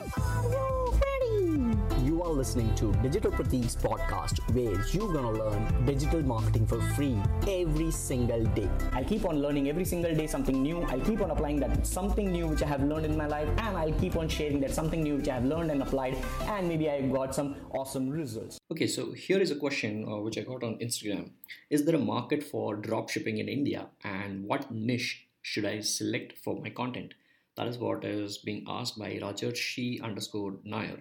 Are you ready? You are listening to Digital Pratik's podcast where you're gonna learn digital marketing for free every single day. I'll keep on learning every single day something new. I'll keep on applying that something new which I have learned in my life, and I'll keep on sharing that something new which I have learned and applied, and maybe I got some awesome results. Okay, so here is a question uh, which I got on Instagram. Is there a market for dropshipping in India, and what niche should I select for my content? That is what is being asked by Roger She underscore Nair.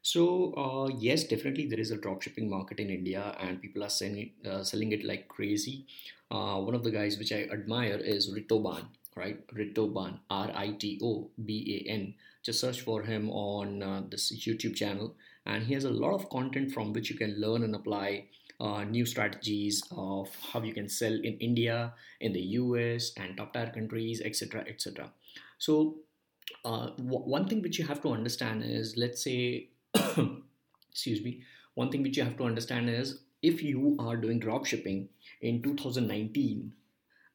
So uh, yes, definitely there is a dropshipping market in India, and people are selling it, uh, selling it like crazy. Uh, one of the guys which I admire is Ritoban, right? Ritoban, R-I-T-O-B-A-N. Just search for him on uh, this YouTube channel, and he has a lot of content from which you can learn and apply uh, new strategies of how you can sell in India, in the US, and top tier countries, etc., etc. So, uh, w- one thing which you have to understand is, let's say, excuse me, one thing which you have to understand is if you are doing drop shipping in 2019,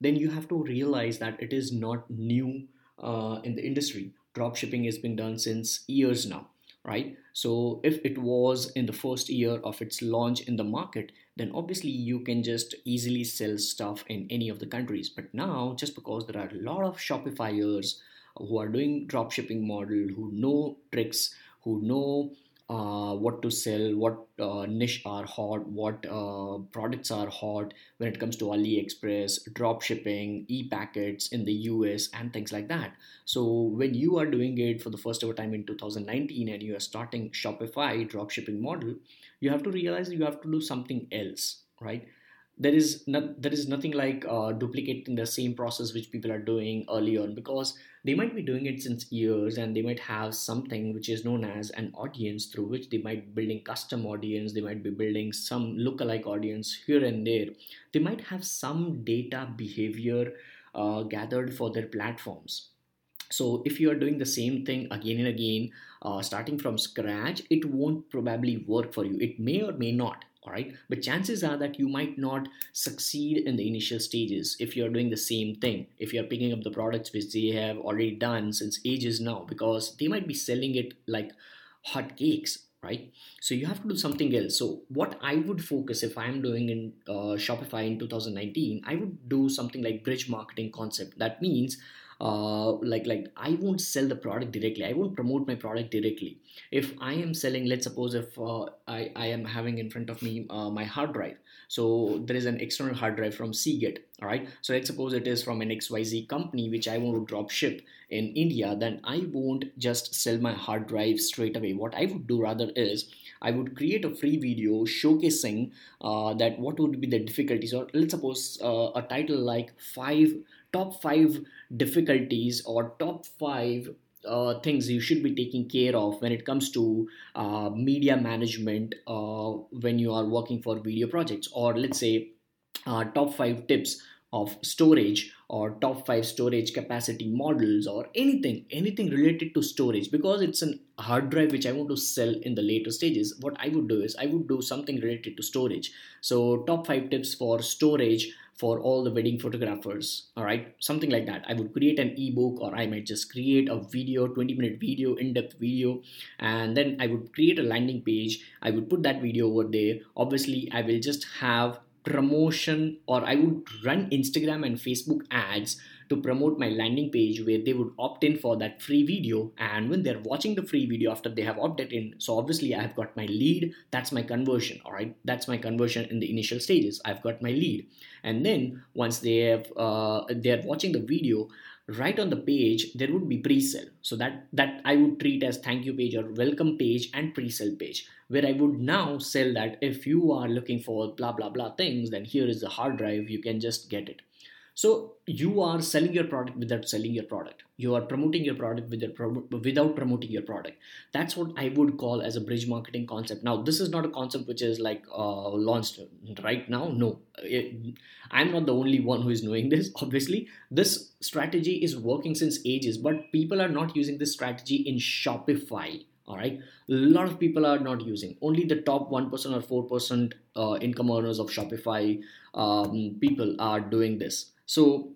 then you have to realize that it is not new uh, in the industry. Drop shipping has been done since years now right? So if it was in the first year of its launch in the market, then obviously you can just easily sell stuff in any of the countries. But now, just because there are a lot of Shopifyers who are doing drop shipping model, who know tricks, who know uh, what to sell, what uh, niche are hot, what uh, products are hot when it comes to AliExpress, drop shipping, e packets in the US, and things like that. So, when you are doing it for the first ever time in 2019 and you are starting Shopify drop shipping model, you have to realize you have to do something else, right? There is not, there is nothing like uh, duplicating the same process which people are doing early on because they might be doing it since years and they might have something which is known as an audience through which they might be building custom audience they might be building some lookalike audience here and there. They might have some data behavior uh, gathered for their platforms. So if you are doing the same thing again and again uh, starting from scratch it won't probably work for you. It may or may not all right? But chances are that you might not succeed in the initial stages if you're doing the same thing if you're picking up the products which they have already done since ages now because they might be selling it like hot cakes right? So you have to do something else. So what i would focus if i'm doing in uh, shopify in 2019 i would do something like bridge marketing concept. That means uh, like like i won't sell the product directly. I won't promote my product directly. If i am selling let's suppose if uh, I, I am having in front of me uh, my hard drive. So there is an external hard drive from seagate all right so let's suppose it is from an xyz company which i want to drop ship in india then i won't just sell my hard drive straight away. What i would do rather is i would create a free video showcasing uh, that what would be the difficulties or let's suppose uh, a title like five top five difficulties or top five uh, things you should be taking care of when it comes to uh, media management uh, when you are working for video projects or let's say uh, top five tips of storage or top five storage capacity models or anything anything related to storage because it's an hard drive which i want to sell in the later stages what i would do is i would do something related to storage. So top five tips for storage for all the wedding photographers all right something like that. I would create an ebook or i might just create a video 20 minute video in-depth video and then i would create a landing page. I would put that video over there. Obviously i will just have promotion or I would run Instagram and Facebook ads to promote my landing page where they would opt in for that free video. And when they're watching the free video after they have opted in so obviously I have got my lead. That's my conversion all right? That's my conversion in the initial stages. I've got my lead. And then once they have uh, they're watching the video right on the page there would be pre-sale. So that that i would treat as thank you page or welcome page and pre-sale page where i would now sell that if you are looking for blah blah blah things then here is the hard drive you can just get it so you are selling your product without selling your product. You are promoting your product without promoting your product. That's what I would call as a bridge marketing concept. Now, this is not a concept which is like uh, launched right now. No, it, I'm not the only one who is knowing this. Obviously, this strategy is working since ages, but people are not using this strategy in Shopify all right a lot of people are not using only the top 1% or 4% uh, income earners of shopify um, people are doing this so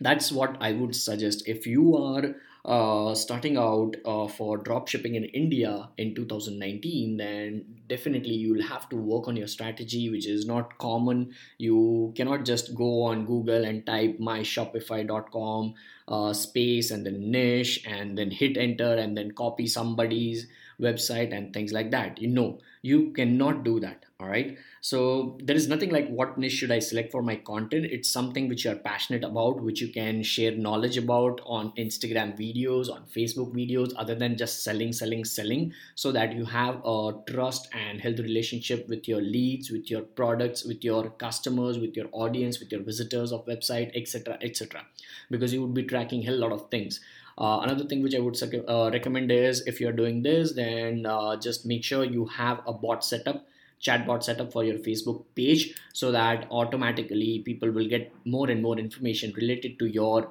that's what I would suggest. If you are uh, starting out uh, for drop shipping in India in 2019, then definitely you'll have to work on your strategy, which is not common. You cannot just go on Google and type myshopify.com uh, space and then niche and then hit enter and then copy somebody's website and things like that. You know, you cannot do that. All right so there is nothing like what niche should I select for my content. It's something which you're passionate about, which you can share knowledge about on Instagram videos, on Facebook videos, other than just selling, selling, selling, so that you have a trust and healthy relationship with your leads, with your products, with your customers, with your audience, with your visitors of website, etc., etc. Because you would be tracking a hell lot of things. Uh, another thing which I would uh, recommend is if you're doing this, then uh, just make sure you have a bot setup chatbot setup for your Facebook page so that automatically people will get more and more information related to your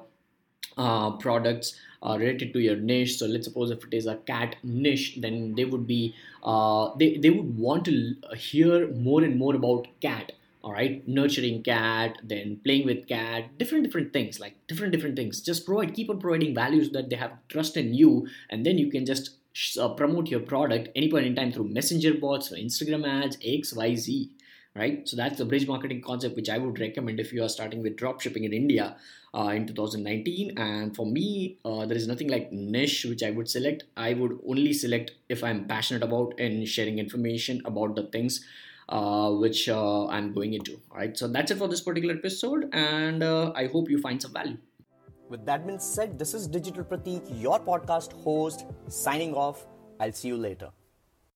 uh, products uh, related to your niche. So let's suppose if it is a cat niche, then they would be uh, they they would want to hear more and more about cat. All right, nurturing cat, then playing with cat, different different things like different different things. Just provide, keep on providing values that they have trust in you, and then you can just uh, promote your product any point in time through messenger bots or instagram ads xyz right? So that's the bridge marketing concept which i would recommend if you are starting with drop shipping in india uh, in 2019 and for me uh, there is nothing like niche which i would select. I would only select if i'm passionate about and sharing information about the things uh, which uh, i'm going into all right so that's it for this particular episode and uh, i hope you find some value with that being said, this is Digital Pratik, your podcast host, signing off. I'll see you later.